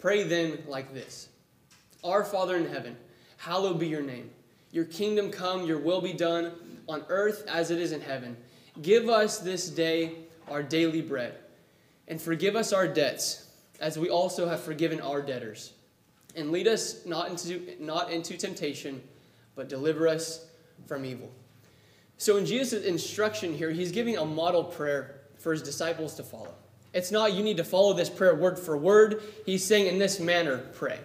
Pray then like this Our Father in heaven, hallowed be your name. Your kingdom come, your will be done on earth as it is in heaven. Give us this day our daily bread, and forgive us our debts, as we also have forgiven our debtors. And lead us not into, not into temptation, but deliver us from evil. So, in Jesus' instruction here, he's giving a model prayer for his disciples to follow. It's not you need to follow this prayer word for word. He's saying, in this manner, pray.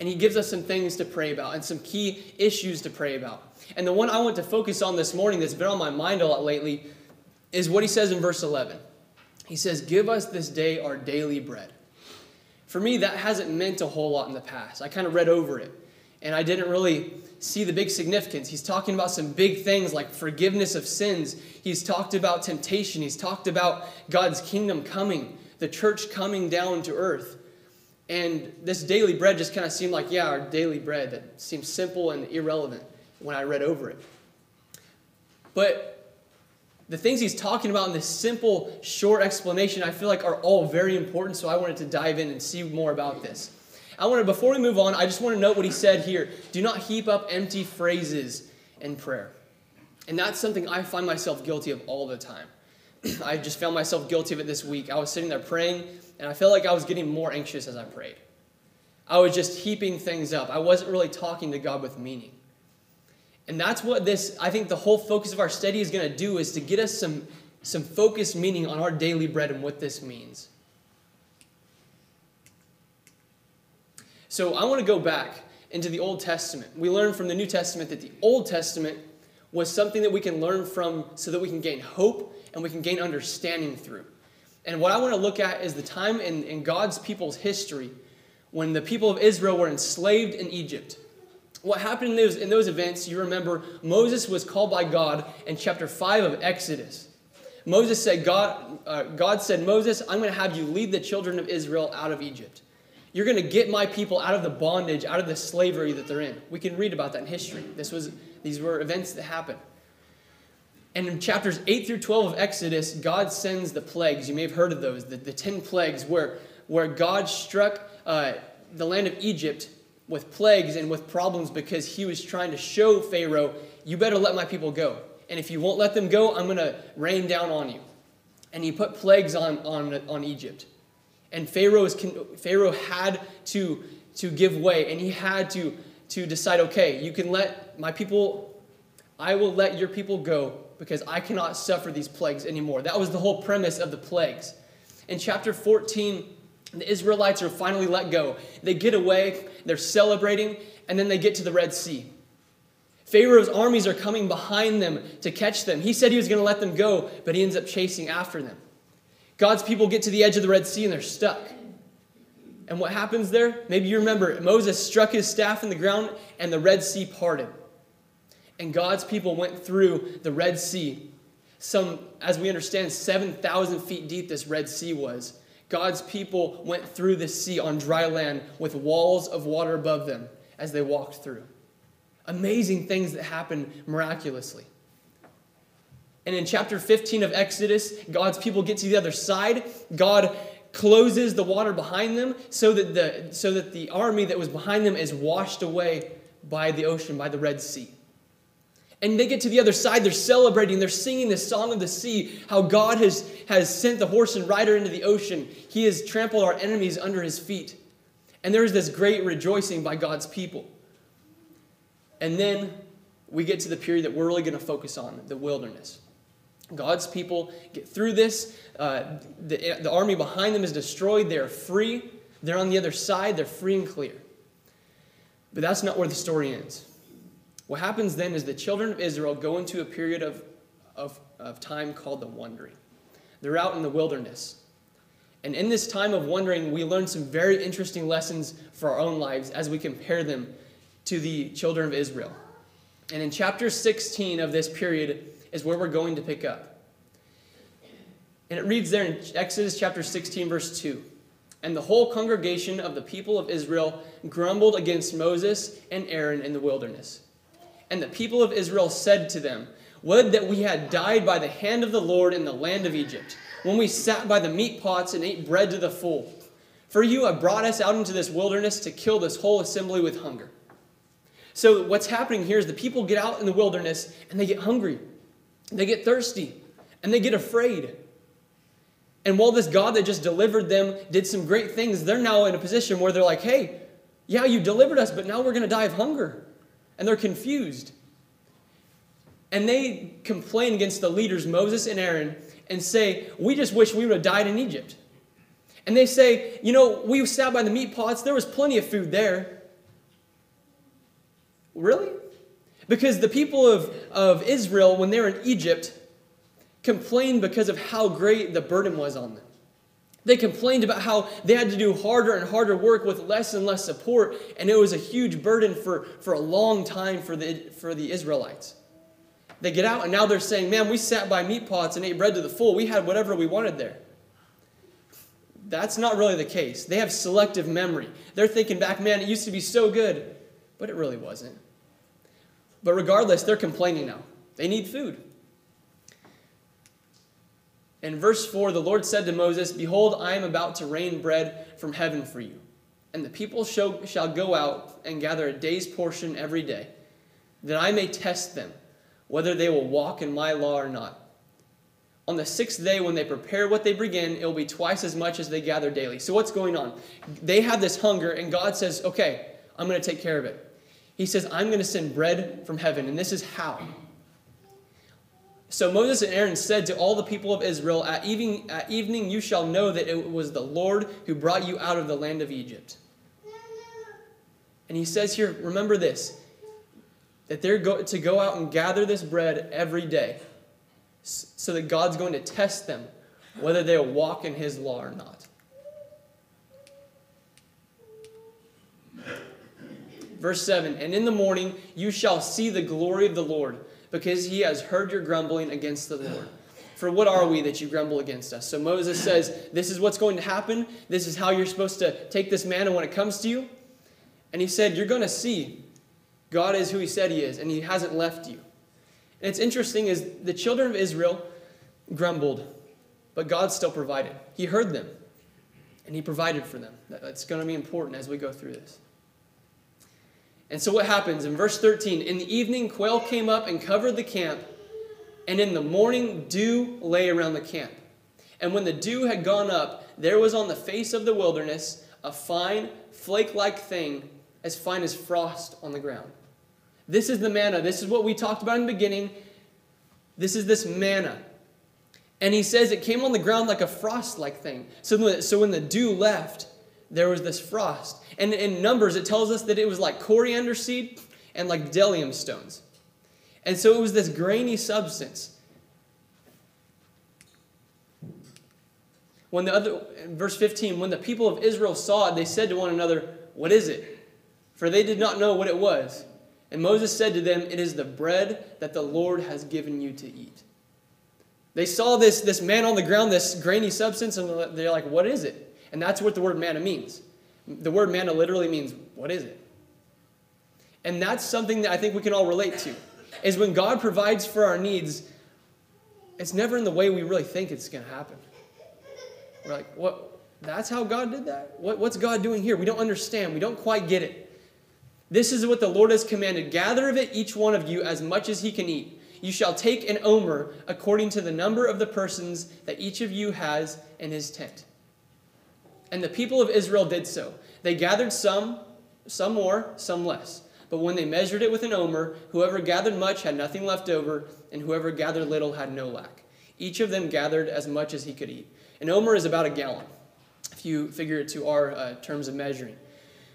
And he gives us some things to pray about and some key issues to pray about. And the one I want to focus on this morning that's been on my mind a lot lately is what he says in verse 11. He says, Give us this day our daily bread. For me, that hasn't meant a whole lot in the past. I kind of read over it and I didn't really see the big significance. He's talking about some big things like forgiveness of sins. He's talked about temptation. He's talked about God's kingdom coming, the church coming down to earth. And this daily bread just kind of seemed like, yeah, our daily bread that seems simple and irrelevant when I read over it. But the things he's talking about in this simple, short explanation, I feel like are all very important, so I wanted to dive in and see more about this. I want to, before we move on, I just want to note what he said here. Do not heap up empty phrases in prayer. And that's something I find myself guilty of all the time. I just found myself guilty of it this week. I was sitting there praying, and I felt like I was getting more anxious as I prayed. I was just heaping things up. I wasn't really talking to God with meaning. And that's what this, I think the whole focus of our study is going to do is to get us some, some focused meaning on our daily bread and what this means. So I want to go back into the Old Testament. We learn from the New Testament that the Old Testament was something that we can learn from so that we can gain hope and we can gain understanding through. And what I want to look at is the time in, in God's people's history when the people of Israel were enslaved in Egypt. What happened in those, in those events, you remember, Moses was called by God in chapter 5 of Exodus. Moses said, God, uh, God said, Moses, I'm going to have you lead the children of Israel out of Egypt. You're going to get my people out of the bondage, out of the slavery that they're in. We can read about that in history. This was, these were events that happened. And in chapters 8 through 12 of Exodus, God sends the plagues. You may have heard of those, the, the 10 plagues, where, where God struck uh, the land of Egypt with plagues and with problems because he was trying to show Pharaoh, you better let my people go. And if you won't let them go, I'm going to rain down on you. And he put plagues on, on, on Egypt. And Pharaoh, is, Pharaoh had to, to give way, and he had to, to decide okay, you can let my people, I will let your people go because I cannot suffer these plagues anymore. That was the whole premise of the plagues. In chapter 14, the Israelites are finally let go. They get away, they're celebrating, and then they get to the Red Sea. Pharaoh's armies are coming behind them to catch them. He said he was going to let them go, but he ends up chasing after them. God's people get to the edge of the Red Sea and they're stuck. And what happens there? Maybe you remember Moses struck his staff in the ground and the Red Sea parted. And God's people went through the Red Sea. Some, as we understand, 7,000 feet deep this Red Sea was. God's people went through the sea on dry land with walls of water above them as they walked through. Amazing things that happened miraculously. And in chapter 15 of Exodus, God's people get to the other side. God closes the water behind them so that the, so that the army that was behind them is washed away by the ocean, by the Red Sea. And they get to the other side, they're celebrating, they're singing the song of the sea, how God has, has sent the horse and rider into the ocean. He has trampled our enemies under his feet. And there's this great rejoicing by God's people. And then we get to the period that we're really going to focus on the wilderness. God's people get through this. Uh, the, the army behind them is destroyed. They're free. They're on the other side. They're free and clear. But that's not where the story ends. What happens then is the children of Israel go into a period of, of, of time called the wandering. They're out in the wilderness. And in this time of wandering, we learn some very interesting lessons for our own lives as we compare them to the children of Israel. And in chapter 16 of this period, is where we're going to pick up. And it reads there in Exodus chapter 16, verse 2. And the whole congregation of the people of Israel grumbled against Moses and Aaron in the wilderness. And the people of Israel said to them, Would that we had died by the hand of the Lord in the land of Egypt, when we sat by the meat pots and ate bread to the full. For you have brought us out into this wilderness to kill this whole assembly with hunger. So, what's happening here is the people get out in the wilderness and they get hungry, they get thirsty, and they get afraid. And while this God that just delivered them did some great things, they're now in a position where they're like, hey, yeah, you delivered us, but now we're going to die of hunger. And they're confused. And they complain against the leaders, Moses and Aaron, and say, We just wish we would have died in Egypt. And they say, You know, we sat by the meat pots, there was plenty of food there. Really? Because the people of, of Israel, when they were in Egypt, complained because of how great the burden was on them. They complained about how they had to do harder and harder work with less and less support, and it was a huge burden for, for a long time for the, for the Israelites. They get out, and now they're saying, Man, we sat by meat pots and ate bread to the full. We had whatever we wanted there. That's not really the case. They have selective memory. They're thinking back, Man, it used to be so good, but it really wasn't. But regardless, they're complaining now. They need food. In verse 4, the Lord said to Moses, Behold, I am about to rain bread from heaven for you. And the people shall, go out and gather a day's portion every day, that I may test them, whether they will walk in my law or not. On the sixth day, when they prepare what they bring in, it will be twice as much as they gather daily. So, what's going on? They have this hunger, and God says, Okay, I'm going to take care of it. He says, I'm going to send bread from heaven, and this is how. So Moses and Aaron said to all the people of Israel, At evening, at evening you shall know that it was the Lord who brought you out of the land of Egypt. And he says here, remember this, that they're go- to go out and gather this bread every day so that God's going to test them whether they'll walk in his law or not. Verse 7 And in the morning you shall see the glory of the Lord because he has heard your grumbling against the Lord. For what are we that you grumble against us? So Moses says, This is what's going to happen. This is how you're supposed to take this manna when it comes to you. And he said, You're going to see God is who he said he is, and he hasn't left you. And it's interesting is the children of Israel grumbled, but God still provided. He heard them, and he provided for them. That's going to be important as we go through this. And so what happens in verse 13? In the evening, quail came up and covered the camp, and in the morning, dew lay around the camp. And when the dew had gone up, there was on the face of the wilderness a fine, flake like thing, as fine as frost on the ground. This is the manna. This is what we talked about in the beginning. This is this manna. And he says it came on the ground like a frost like thing. So, so when the dew left, there was this frost. And in Numbers, it tells us that it was like coriander seed and like bdellium stones. And so it was this grainy substance. When the other, verse 15, when the people of Israel saw it, they said to one another, What is it? For they did not know what it was. And Moses said to them, It is the bread that the Lord has given you to eat. They saw this, this man on the ground, this grainy substance, and they're like, What is it? And that's what the word manna means. The word manna literally means, what is it? And that's something that I think we can all relate to. Is when God provides for our needs, it's never in the way we really think it's going to happen. We're like, what? That's how God did that? What, what's God doing here? We don't understand. We don't quite get it. This is what the Lord has commanded gather of it each one of you as much as he can eat. You shall take an omer according to the number of the persons that each of you has in his tent. And the people of Israel did so. They gathered some, some more, some less. But when they measured it with an omer, whoever gathered much had nothing left over, and whoever gathered little had no lack. Each of them gathered as much as he could eat. An omer is about a gallon, if you figure it to our uh, terms of measuring.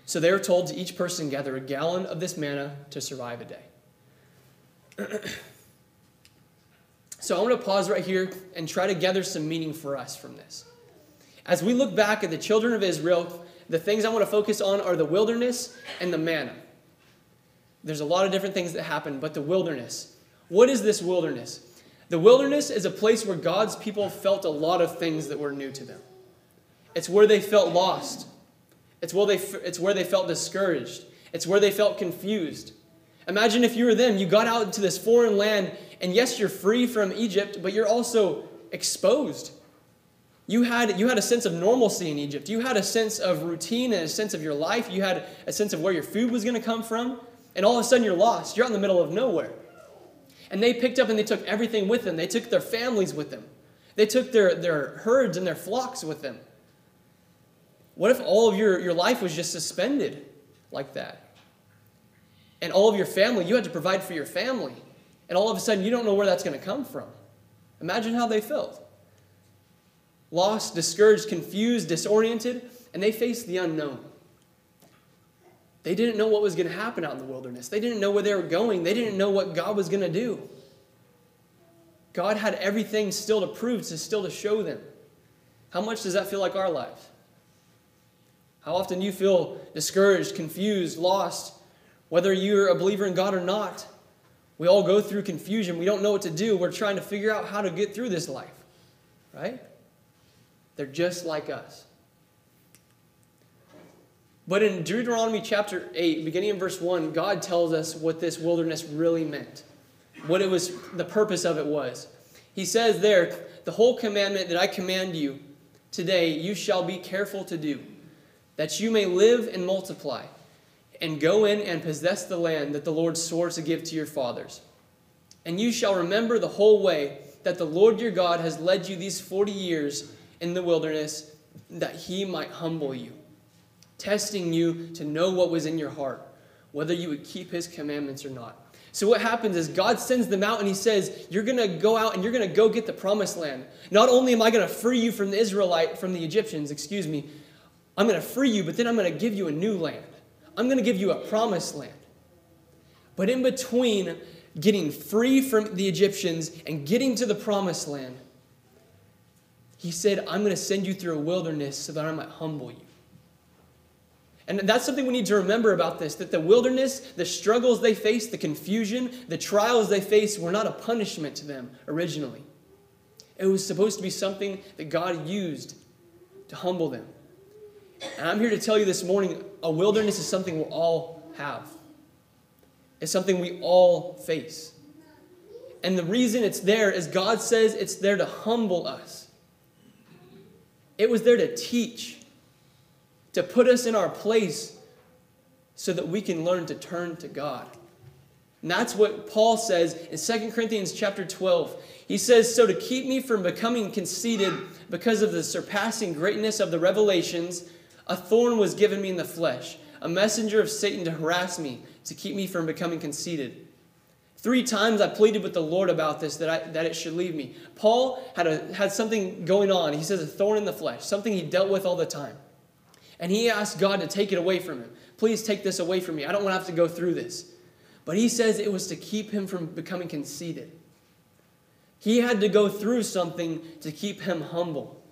So they were told to each person gather a gallon of this manna to survive a day. so I want to pause right here and try to gather some meaning for us from this. As we look back at the children of Israel, the things I want to focus on are the wilderness and the manna. There's a lot of different things that happen, but the wilderness. What is this wilderness? The wilderness is a place where God's people felt a lot of things that were new to them. It's where they felt lost. It's where they, it's where they felt discouraged. It's where they felt confused. Imagine if you were them, you got out into this foreign land, and yes, you're free from Egypt, but you're also exposed. You had, you had a sense of normalcy in Egypt. You had a sense of routine and a sense of your life. You had a sense of where your food was going to come from. And all of a sudden, you're lost. You're out in the middle of nowhere. And they picked up and they took everything with them. They took their families with them. They took their, their herds and their flocks with them. What if all of your, your life was just suspended like that? And all of your family, you had to provide for your family. And all of a sudden, you don't know where that's going to come from. Imagine how they felt lost, discouraged, confused, disoriented, and they faced the unknown. They didn't know what was going to happen out in the wilderness. They didn't know where they were going. They didn't know what God was going to do. God had everything still to prove, to still to show them. How much does that feel like our lives? How often do you feel discouraged, confused, lost, whether you're a believer in God or not? We all go through confusion. We don't know what to do. We're trying to figure out how to get through this life, right? They're just like us. But in Deuteronomy chapter 8, beginning in verse 1, God tells us what this wilderness really meant, what it was, the purpose of it was. He says there, the whole commandment that I command you today, you shall be careful to do, that you may live and multiply, and go in and possess the land that the Lord swore to give to your fathers. And you shall remember the whole way that the Lord your God has led you these 40 years in the wilderness, that he might humble you testing you to know what was in your heart, whether you would keep his commandments or not. So what happens is God sends them out and he says, You're gonna go out and you're gonna go get the promised land. Not only am I gonna free you from the Israelite, from the Egyptians, excuse me, I'm gonna free you, but then I'm gonna give you a new land. I'm gonna give you a promised land. But in between getting free from the Egyptians and getting to the promised land, he said, I'm gonna send you through a wilderness so that I might humble you. And that's something we need to remember about this that the wilderness, the struggles they faced, the confusion, the trials they faced were not a punishment to them originally. It was supposed to be something that God used to humble them. And I'm here to tell you this morning a wilderness is something we'll all have, it's something we all face. And the reason it's there is God says it's there to humble us. It was there to teach to put us in our place so that we can learn to turn to God. And that's what Paul says in 2 Corinthians chapter 12. He says, So to keep me from becoming conceited because of the surpassing greatness of the revelations, a thorn was given me in the flesh, a messenger of Satan to harass me, to keep me from becoming conceited. Three times I pleaded with the Lord about this, that, I, that it should leave me. Paul had, a, had something going on. He says, a thorn in the flesh, something he dealt with all the time. And he asked God to take it away from him. Please take this away from me. I don't want to have to go through this. But he says it was to keep him from becoming conceited. He had to go through something to keep him humble.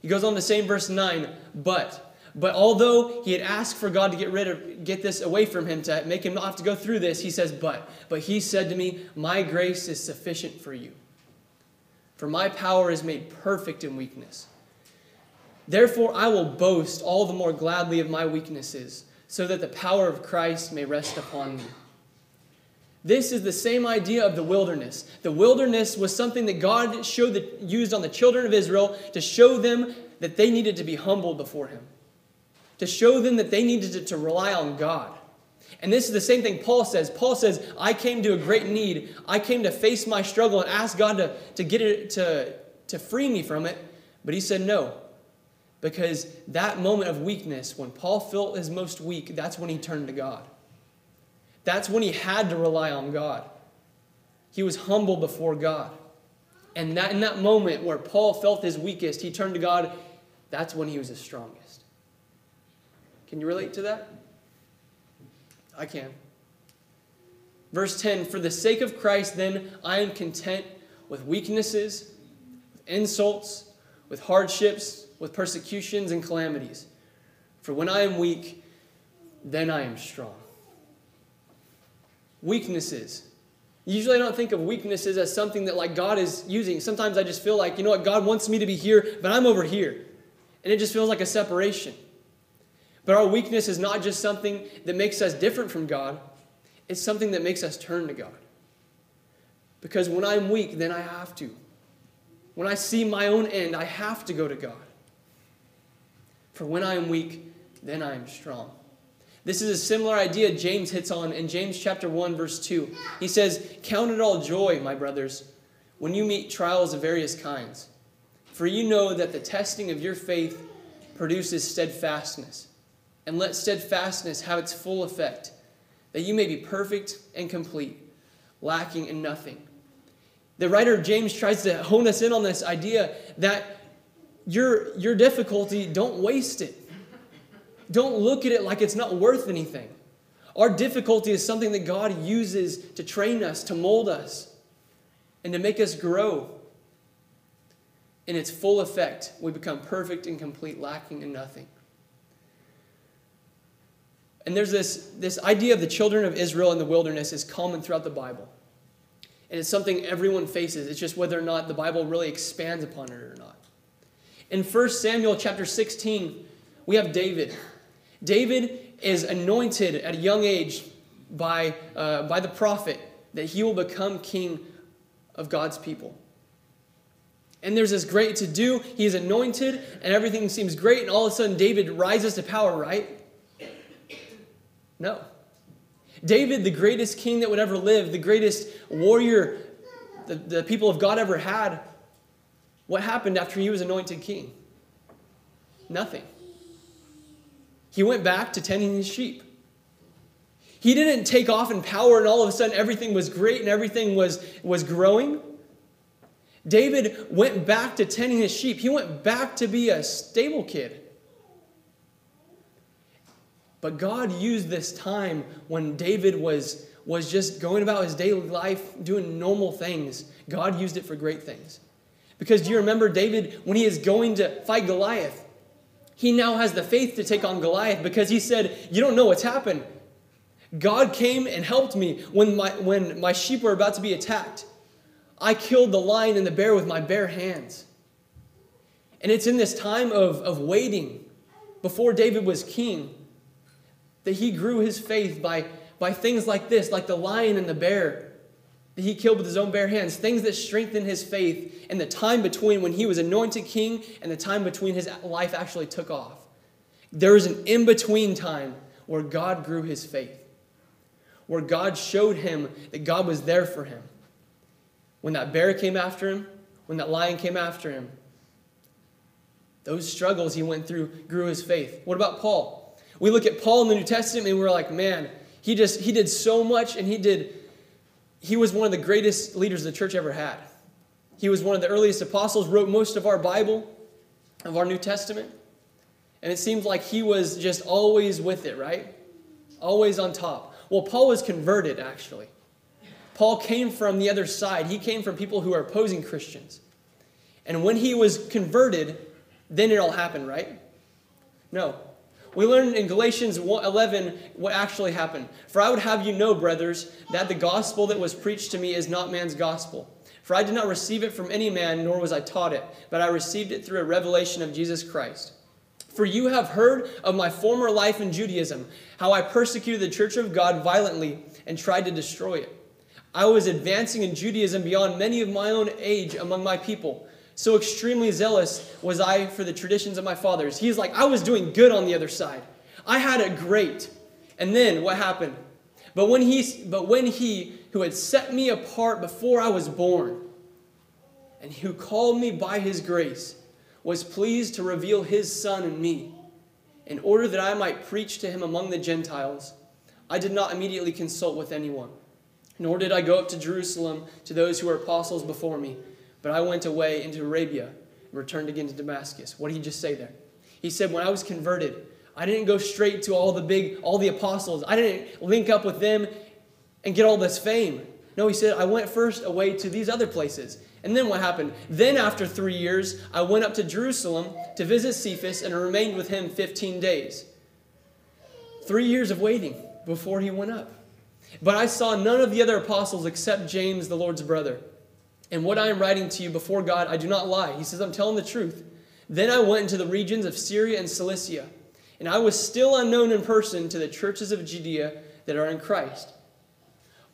He goes on say in verse 9, but but although he had asked for God to get rid of get this away from him to make him not have to go through this, he says, but but he said to me, My grace is sufficient for you. For my power is made perfect in weakness. Therefore, I will boast all the more gladly of my weaknesses, so that the power of Christ may rest upon me. This is the same idea of the wilderness. The wilderness was something that God showed that, used on the children of Israel to show them that they needed to be humbled before Him, to show them that they needed to, to rely on God. And this is the same thing Paul says. Paul says, I came to a great need. I came to face my struggle and ask God to, to get it to, to free me from it. But he said, No, because that moment of weakness, when Paul felt his most weak, that's when he turned to God. That's when he had to rely on God. He was humble before God. And that in that moment where Paul felt his weakest, he turned to God. That's when he was his strongest. Can you relate to that? I can. Verse 10 For the sake of Christ, then, I am content with weaknesses, with insults, with hardships with persecutions and calamities. For when I am weak, then I am strong. Weaknesses. Usually I don't think of weaknesses as something that like God is using. Sometimes I just feel like, you know what, God wants me to be here, but I'm over here. And it just feels like a separation. But our weakness is not just something that makes us different from God, it's something that makes us turn to God. Because when I'm weak, then I have to. when I see my own end, I have to go to God. For when I am weak, then I am strong. This is a similar idea James hits on in James chapter 1 verse 2. He says, "Count it all joy, my brothers, when you meet trials of various kinds, for you know that the testing of your faith produces steadfastness. And let steadfastness have its full effect, that you may be perfect and complete, lacking in nothing." The writer James tries to hone us in on this idea that your, your difficulty, don't waste it. Don't look at it like it's not worth anything. Our difficulty is something that God uses to train us, to mold us, and to make us grow. In its full effect, we become perfect and complete, lacking in nothing. And there's this, this idea of the children of Israel in the wilderness is common throughout the Bible. And it's something everyone faces. It's just whether or not the Bible really expands upon it or not. In 1 Samuel chapter 16, we have David. David is anointed at a young age by, uh, by the prophet that he will become king of God's people. And there's this great to do. He is anointed, and everything seems great, and all of a sudden David rises to power, right? No. David, the greatest king that would ever live, the greatest warrior the, the people of God ever had, what happened after he was anointed king? Nothing. He went back to tending his sheep. He didn't take off in power and all of a sudden everything was great and everything was, was growing. David went back to tending his sheep. He went back to be a stable kid. But God used this time when David was, was just going about his daily life, doing normal things. God used it for great things. Because do you remember David when he is going to fight Goliath? He now has the faith to take on Goliath because he said, You don't know what's happened. God came and helped me when my, when my sheep were about to be attacked. I killed the lion and the bear with my bare hands. And it's in this time of, of waiting before David was king that he grew his faith by, by things like this, like the lion and the bear that he killed with his own bare hands, things that strengthened his faith in the time between when he was anointed king and the time between his life actually took off. There was an in between time where God grew his faith, where God showed him that God was there for him. When that bear came after him, when that lion came after him, those struggles he went through grew his faith. What about Paul? We look at Paul in the New Testament and we're like, man, he just he did so much and he did he was one of the greatest leaders the church ever had. He was one of the earliest apostles, wrote most of our Bible, of our New Testament. And it seems like he was just always with it, right? Always on top. Well, Paul was converted, actually. Paul came from the other side. He came from people who are opposing Christians. And when he was converted, then it all happened, right? No. We learn in Galatians 11 what actually happened. For I would have you know, brothers, that the gospel that was preached to me is not man's gospel. For I did not receive it from any man, nor was I taught it, but I received it through a revelation of Jesus Christ. For you have heard of my former life in Judaism, how I persecuted the church of God violently and tried to destroy it. I was advancing in Judaism beyond many of my own age among my people so extremely zealous was I for the traditions of my fathers. He's like, I was doing good on the other side. I had it great. And then what happened? But when he, but when he who had set me apart before I was born, and who called me by his grace, was pleased to reveal his Son in me, in order that I might preach to him among the Gentiles, I did not immediately consult with anyone, nor did I go up to Jerusalem to those who were apostles before me but I went away into Arabia and returned again to Damascus. What did he just say there? He said, When I was converted, I didn't go straight to all the big, all the apostles. I didn't link up with them and get all this fame. No, he said, I went first away to these other places. And then what happened? Then, after three years, I went up to Jerusalem to visit Cephas and remained with him 15 days. Three years of waiting before he went up. But I saw none of the other apostles except James, the Lord's brother. And what I am writing to you before God, I do not lie. He says, I'm telling the truth. Then I went into the regions of Syria and Cilicia, and I was still unknown in person to the churches of Judea that are in Christ.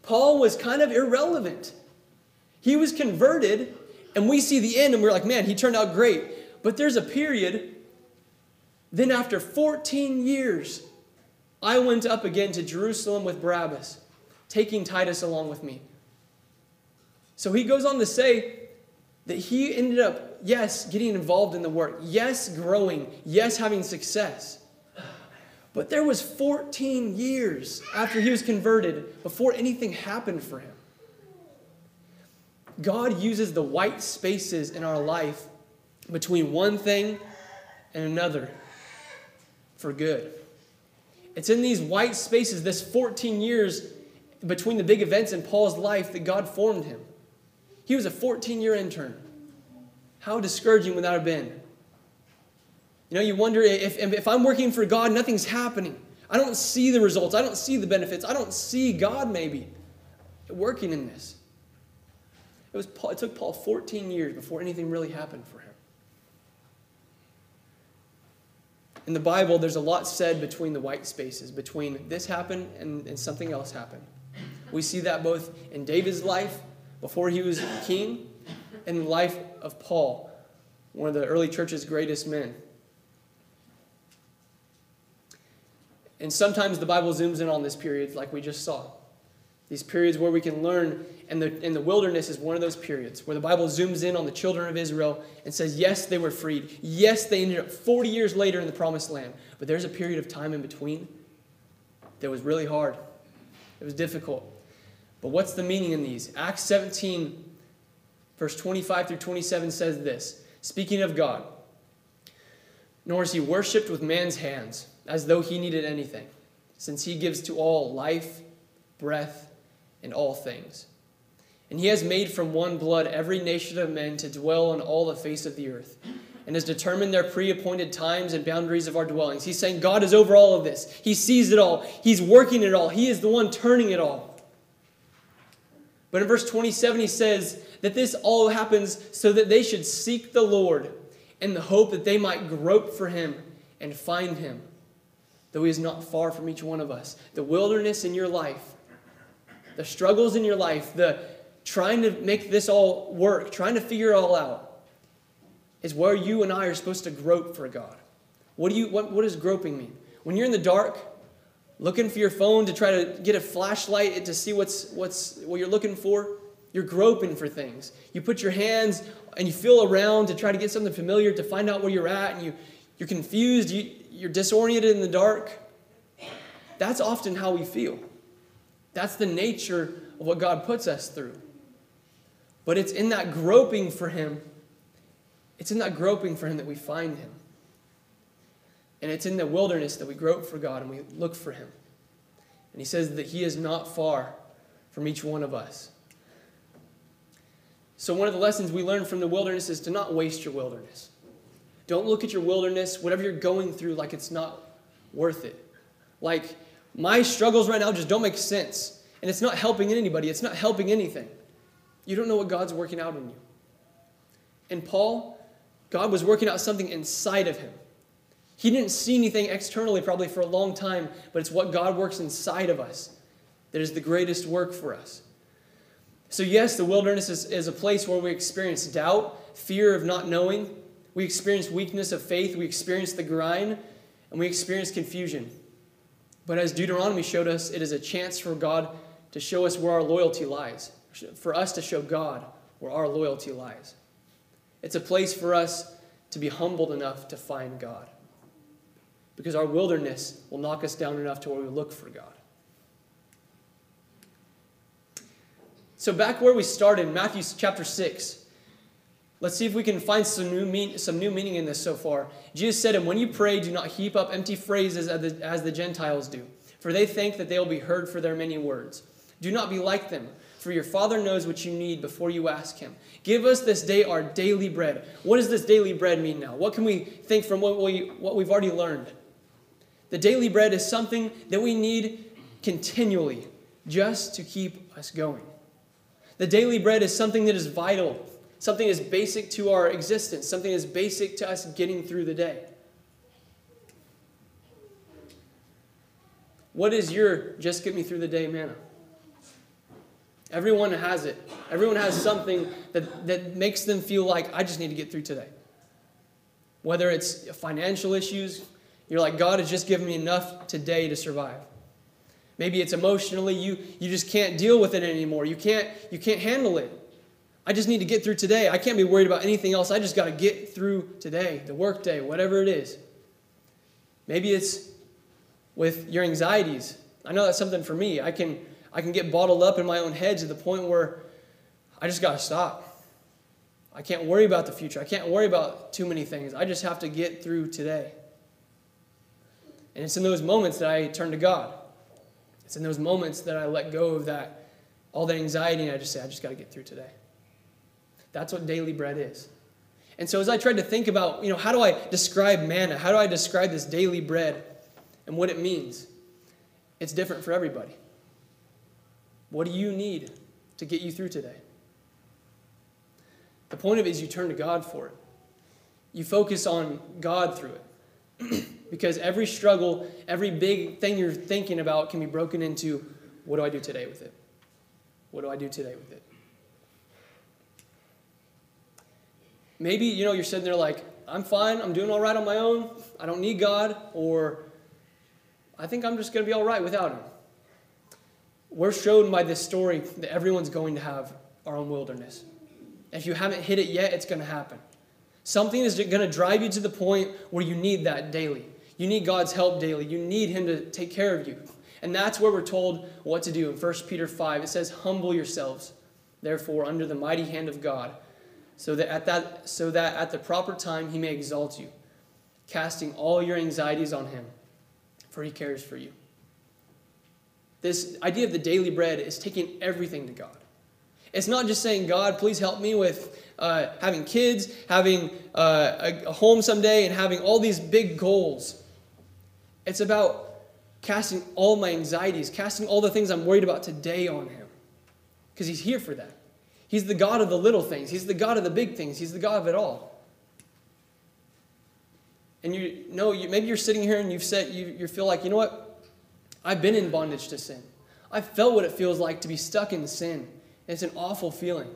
Paul was kind of irrelevant. He was converted, And we see the end and we're like, man, he turned out great. But there's a period. Then, after 14 years, I went up again to Jerusalem with Barnabas, taking Titus along with me. So he goes on to say that he ended up, yes, getting involved in the work, yes, growing, yes, having success. But there was 14 years after he was converted before anything happened for him. God uses the white spaces in our life between one thing and another for good. It's in these white spaces, this 14 years between the big events in Paul's life, that God formed him. He was a 14 year intern. How discouraging would that have been? You know, you wonder if, if I'm working for God, nothing's happening. I don't see the results. I don't see the benefits. I don't see God maybe working in this. It, was Paul, it took Paul 14 years before anything really happened for him. In the Bible, there's a lot said between the white spaces, between this happened and, and something else happened. We see that both in David's life before he was king and the life of Paul, one of the early church's greatest men. And sometimes the Bible zooms in on this period, like we just saw. These periods where we can learn, and the, and the wilderness is one of those periods where the Bible zooms in on the children of Israel and says, yes, they were freed. Yes, they ended up 40 years later in the promised land. But there's a period of time in between that was really hard, it was difficult. But what's the meaning in these? Acts 17, verse 25 through 27 says this Speaking of God, nor is he worshipped with man's hands, as though he needed anything, since he gives to all life, breath, and all things. And he has made from one blood every nation of men to dwell on all the face of the earth, and has determined their pre appointed times and boundaries of our dwellings. He's saying God is over all of this. He sees it all, He's working it all, He is the one turning it all. But in verse 27, he says that this all happens so that they should seek the Lord in the hope that they might grope for him and find him, though he is not far from each one of us. The wilderness in your life the struggles in your life, the trying to make this all work, trying to figure it all out, is where you and I are supposed to grope for God. What, do you, what, what does groping mean? When you're in the dark, looking for your phone to try to get a flashlight to see what's, what's, what you're looking for, you're groping for things. You put your hands and you feel around to try to get something familiar to find out where you're at, and you, you're confused, you, you're disoriented in the dark. That's often how we feel. That's the nature of what God puts us through. But it's in that groping for Him, it's in that groping for Him that we find Him. And it's in the wilderness that we grope for God and we look for Him. And He says that He is not far from each one of us. So, one of the lessons we learn from the wilderness is to not waste your wilderness. Don't look at your wilderness, whatever you're going through, like it's not worth it. Like, my struggles right now just don't make sense. And it's not helping anybody, it's not helping anything. You don't know what God's working out in you. And Paul, God was working out something inside of him. He didn't see anything externally probably for a long time, but it's what God works inside of us that is the greatest work for us. So, yes, the wilderness is, is a place where we experience doubt, fear of not knowing. We experience weakness of faith. We experience the grind, and we experience confusion. But as Deuteronomy showed us, it is a chance for God to show us where our loyalty lies, for us to show God where our loyalty lies. It's a place for us to be humbled enough to find God. Because our wilderness will knock us down enough to where we look for God. So, back where we started, Matthew chapter 6, let's see if we can find some new, mean, some new meaning in this so far. Jesus said, And when you pray, do not heap up empty phrases as the, as the Gentiles do, for they think that they will be heard for their many words. Do not be like them, for your Father knows what you need before you ask Him. Give us this day our daily bread. What does this daily bread mean now? What can we think from what, we, what we've already learned? The daily bread is something that we need continually just to keep us going. The daily bread is something that is vital something that is basic to our existence, something that is basic to us getting through the day. What is your just get me through the day manna? Everyone has it. Everyone has something that, that makes them feel like, I just need to get through today. Whether it's financial issues, you're like, God has just given me enough today to survive. Maybe it's emotionally, you, you just can't deal with it anymore. You can't, you can't handle it. I just need to get through today. I can't be worried about anything else. I just got to get through today, the workday, whatever it is. Maybe it's with your anxieties. I know that's something for me. I can, I can get bottled up in my own head to the point where I just got to stop. I can't worry about the future. I can't worry about too many things. I just have to get through today. And it's in those moments that I turn to God. It's in those moments that I let go of that, all that anxiety, and I just say, I just got to get through today. That's what daily bread is. And so as I tried to think about, you know, how do I describe manna? How do I describe this daily bread and what it means? It's different for everybody. What do you need to get you through today? The point of it is you turn to God for it. You focus on God through it. because every struggle, every big thing you're thinking about can be broken into what do I do today with it? What do I do today with it? Maybe, you know, you're sitting there like, I'm fine, I'm doing all right on my own, I don't need God, or I think I'm just going to be all right without Him. We're shown by this story that everyone's going to have our own wilderness. If you haven't hit it yet, it's going to happen. Something is going to drive you to the point where you need that daily. You need God's help daily. You need Him to take care of you. And that's where we're told what to do. In 1 Peter 5, it says, Humble yourselves, therefore, under the mighty hand of God so that at that so that at the proper time he may exalt you, casting all your anxieties on him, for he cares for you. This idea of the daily bread is taking everything to God. It's not just saying, God, please help me with uh, having kids, having uh, a, a home someday, and having all these big goals. It's about casting all my anxieties, casting all the things I'm worried about today on Him. Because He's here for that. He's the God of the little things. He's the God of the big things. He's the God of it all. And you know, you, maybe you're sitting here and you've said, you, you feel like, you know what? I've been in bondage to sin. I felt what it feels like to be stuck in sin. It's an awful feeling.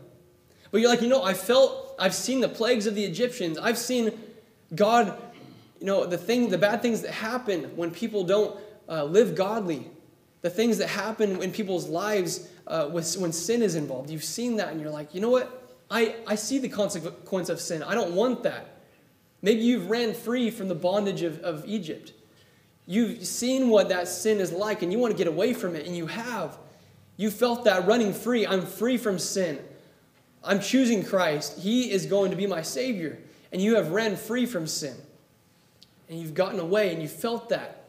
But you're like, you know, I felt, I've seen the plagues of the Egyptians. I've seen God, you know, the thing, the bad things that happen when people don't uh, live godly, the things that happen in people's lives uh, with, when sin is involved. You've seen that and you're like, you know what? I, I see the consequence of sin. I don't want that. Maybe you've ran free from the bondage of, of Egypt. You've seen what that sin is like and you want to get away from it, and you have. You felt that running free. I'm free from sin. I'm choosing Christ. He is going to be my Savior. And you have ran free from sin. And you've gotten away and you felt that.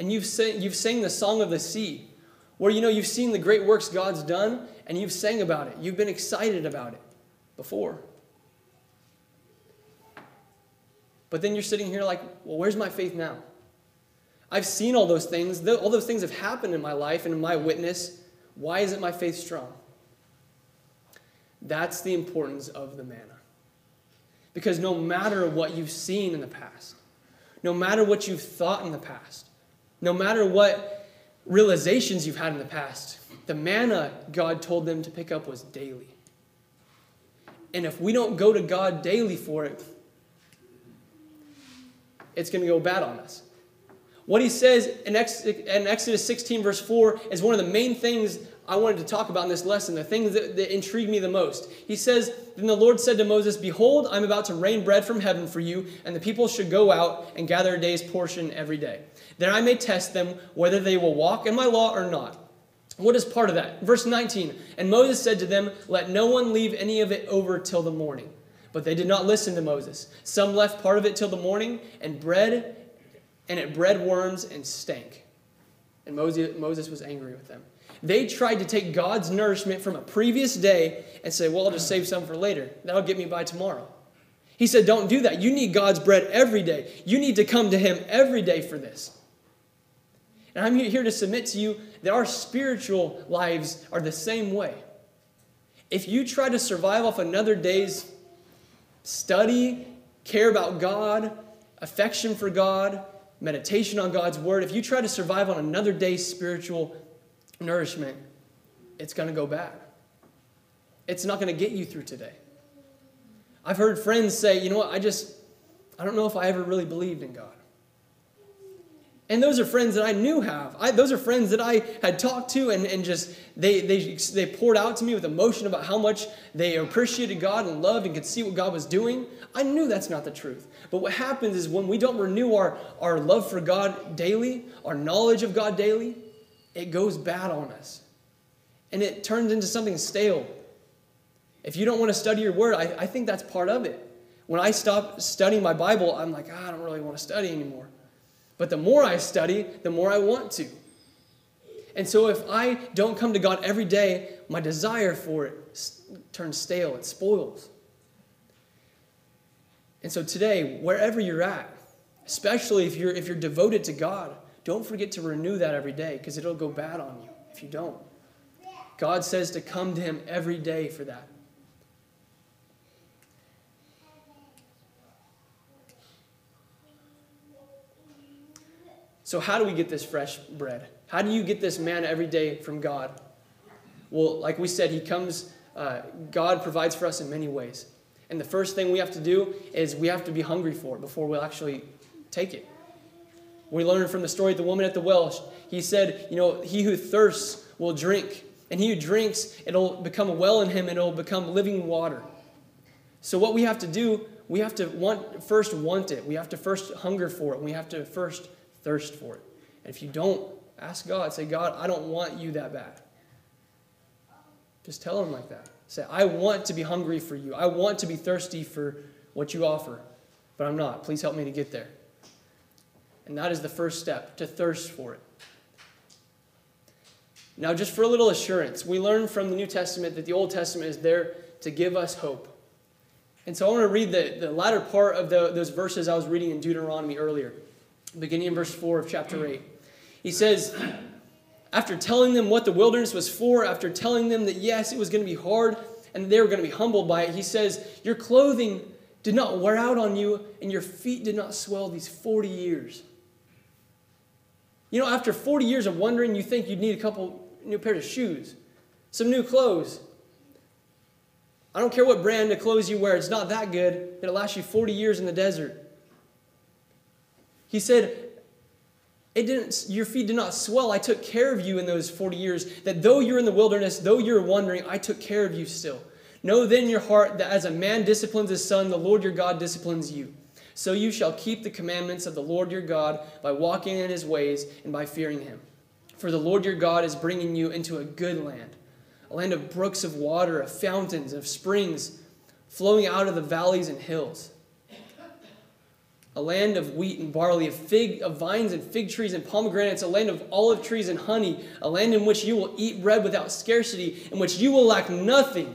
And you've, sang, you've sang the song of the sea where you know you've seen the great works God's done and you've sang about it. You've been excited about it before. But then you're sitting here like, well, where's my faith now? I've seen all those things. All those things have happened in my life and in my witness. Why isn't my faith strong? That's the importance of the manna. Because no matter what you've seen in the past, no matter what you've thought in the past, no matter what realizations you've had in the past. The manna God told them to pick up was daily. And if we don't go to God daily for it, it's going to go bad on us. What he says in Exodus 16, verse 4, is one of the main things I wanted to talk about in this lesson, the things that, that intrigued me the most. He says, Then the Lord said to Moses, Behold, I'm about to rain bread from heaven for you, and the people should go out and gather a day's portion every day that I may test them whether they will walk in my law or not. What is part of that? Verse 19 And Moses said to them, Let no one leave any of it over till the morning. But they did not listen to Moses. Some left part of it till the morning, and bread, and it bred worms and stank. And Moses, was angry with them. They tried to take God's nourishment from a previous day and say, Well, I'll just save some for later. That'll get me by tomorrow. He said, Don't do that. You need God's bread every day. You need to come to Him every day for this. And I'm here to submit to you that our spiritual lives are the same way. If you try to survive off another day's study, care about God, affection for God, meditation on God's word, if you try to survive on another day's spiritual nourishment, it's going to go bad. It's not going to get you through today. I've heard friends say, you know what, I just, I don't know if I ever really believed in God. And those are friends that I knew have. I, those are friends that I had talked to and, and just they, they, they poured out to me with emotion about how much they appreciated God and loved and could see what God was doing. I knew that's not the truth. But what happens is when we don't renew our, our love for God daily, our knowledge of God daily, it goes bad on us. And it turns into something stale. If you don't want to study your word, I, I think that's part of it. When I stop studying my Bible, I'm like, oh, I don't really want to study anymore. But the more I study, the more I want to. And so if I don't come to God every day, my desire for it turns stale, it spoils. And so today, wherever you're at, especially if you're if you're devoted to God, don't forget to renew that every day because it'll go bad on you if you don't. God says to come to him every day for that. So, how do we get this fresh bread? How do you get this manna every day from God? Well, like we said, He comes, uh, God provides for us in many ways. And the first thing we have to do is we have to be hungry for it before we'll actually take it. We learn from the story of the woman at the well. He said, You know, he who thirsts will drink, and he who drinks, it'll become a well in him and it'll become living water. So, what we have to do, we have to want, first want it. We have to first hunger for it. We have to first thirst for it. And if you don't, ask God. Say, God, I don't want you that bad. Just tell him like that. Say, I want to be hungry for you. I want to be thirsty for what you offer, but I'm not. Please help me to get there. And that is the first step, to thirst for it. Now, just for a little assurance, we learn from the New Testament that the Old Testament is there to give us hope. And so I want to read the, the latter part of the, those verses I was reading in Deuteronomy earlier beginning in verse 4 of chapter 8. He says, after telling them what the wilderness was for, after telling them that yes, it was going to be hard and they were going to be humbled by it, he says, Your clothing did not wear out on you and your feet did not swell these 40 years. You know, after 40 years of wandering, you think you'd need a couple new pairs of shoes, some new clothes. I don't care what brand of clothes you wear, it's not that good. It'll last you 40 years in the desert. He said, it didn't, your feet did not swell. I took care of you in those 40 years. That though you're in the wilderness, though you're wandering, I took care of you still. Know then in your heart that as a man disciplines his son, the Lord your God disciplines you. So you shall keep the commandments of the Lord your God by walking in his ways and by fearing him. For the Lord your God is bringing you into a good land, a land of brooks of water, of fountains, of springs flowing out of the valleys and hills a land of wheat and barley, of fig, of vines and fig trees and pomegranates, a land of olive trees and honey, a land in which you will eat bread without scarcity, in which you will lack nothing.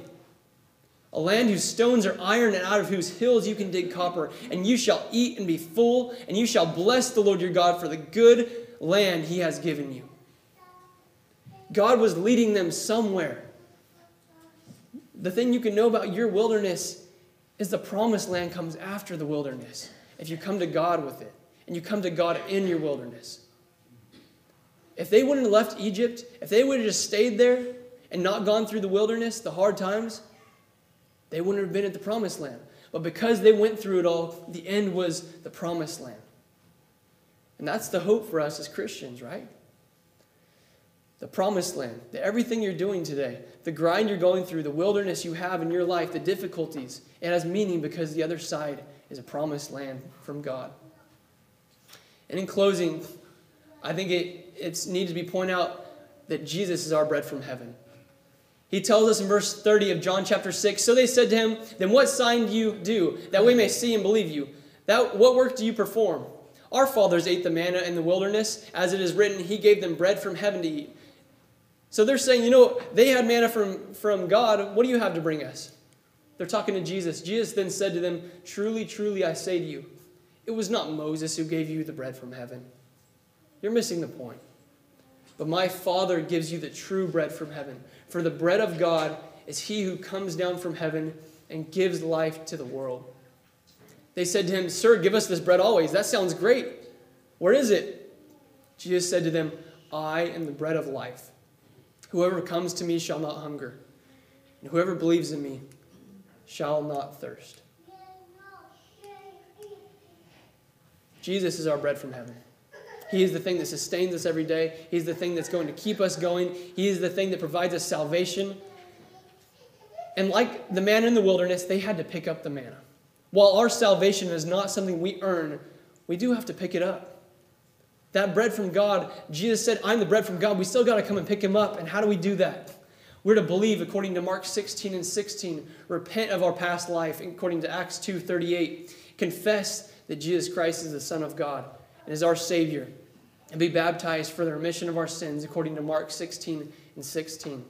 A land whose stones are iron and out of whose hills you can dig copper. And you shall eat and be full, and you shall bless the Lord your God for the good land he has given you. God was leading them somewhere. The thing you can know about your wilderness is the promised land comes after the wilderness if you come to God with it and you come to God in your wilderness. If they wouldn't have left Egypt, if they would have just stayed there and not gone through the wilderness, the hard times, they wouldn't have been at the promised land. But because they went through it all, the end was the promised land. And that's the hope for us as Christians, right? The promised land, the everything you're doing today, the grind you're going through, the wilderness you have in your life, the difficulties, it has meaning because the other side is a promised land from God. And in closing, I think it it's needs to be pointed out that Jesus is our bread from heaven. He tells us in verse 30 of John chapter 6 So they said to him, Then what sign do you do, that we may see and believe you? That, what work do you perform? Our fathers ate the manna in the wilderness, as it is written, He gave them bread from heaven to eat. So they're saying, You know, they had manna from, from God. What do you have to bring us? They're talking to Jesus. Jesus then said to them, Truly, truly, I say to you, it was not Moses who gave you the bread from heaven. You're missing the point. But my Father gives you the true bread from heaven. For the bread of God is he who comes down from heaven and gives life to the world. They said to him, Sir, give us this bread always. That sounds great. Where is it? Jesus said to them, I am the bread of life. Whoever comes to me shall not hunger, and whoever believes in me shall not thirst. Jesus is our bread from heaven. He is the thing that sustains us every day. He's the thing that's going to keep us going. He is the thing that provides us salvation. And like the man in the wilderness, they had to pick up the manna. While our salvation is not something we earn, we do have to pick it up. That bread from God, Jesus said, I'm the bread from God. We still got to come and pick him up. And how do we do that? We're to believe according to Mark 16 and 16, repent of our past life according to Acts 2 38, confess that Jesus Christ is the Son of God and is our Savior, and be baptized for the remission of our sins according to Mark 16 and 16.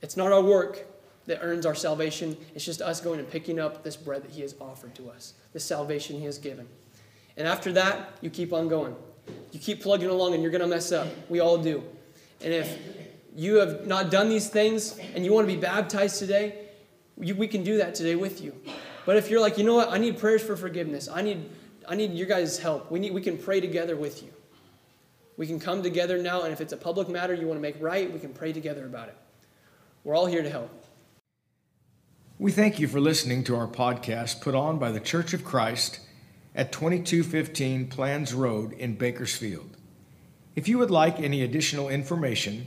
It's not our work that earns our salvation, it's just us going and picking up this bread that He has offered to us, the salvation He has given. And after that, you keep on going. You keep plugging along and you're going to mess up. We all do. And if you have not done these things and you want to be baptized today, we can do that today with you. But if you're like, you know what, I need prayers for forgiveness. I need, I need your guys' help. We, need, we can pray together with you. We can come together now, and if it's a public matter you want to make right, we can pray together about it. We're all here to help. We thank you for listening to our podcast put on by the Church of Christ at 2215 Planz Road in Bakersfield. If you would like any additional information,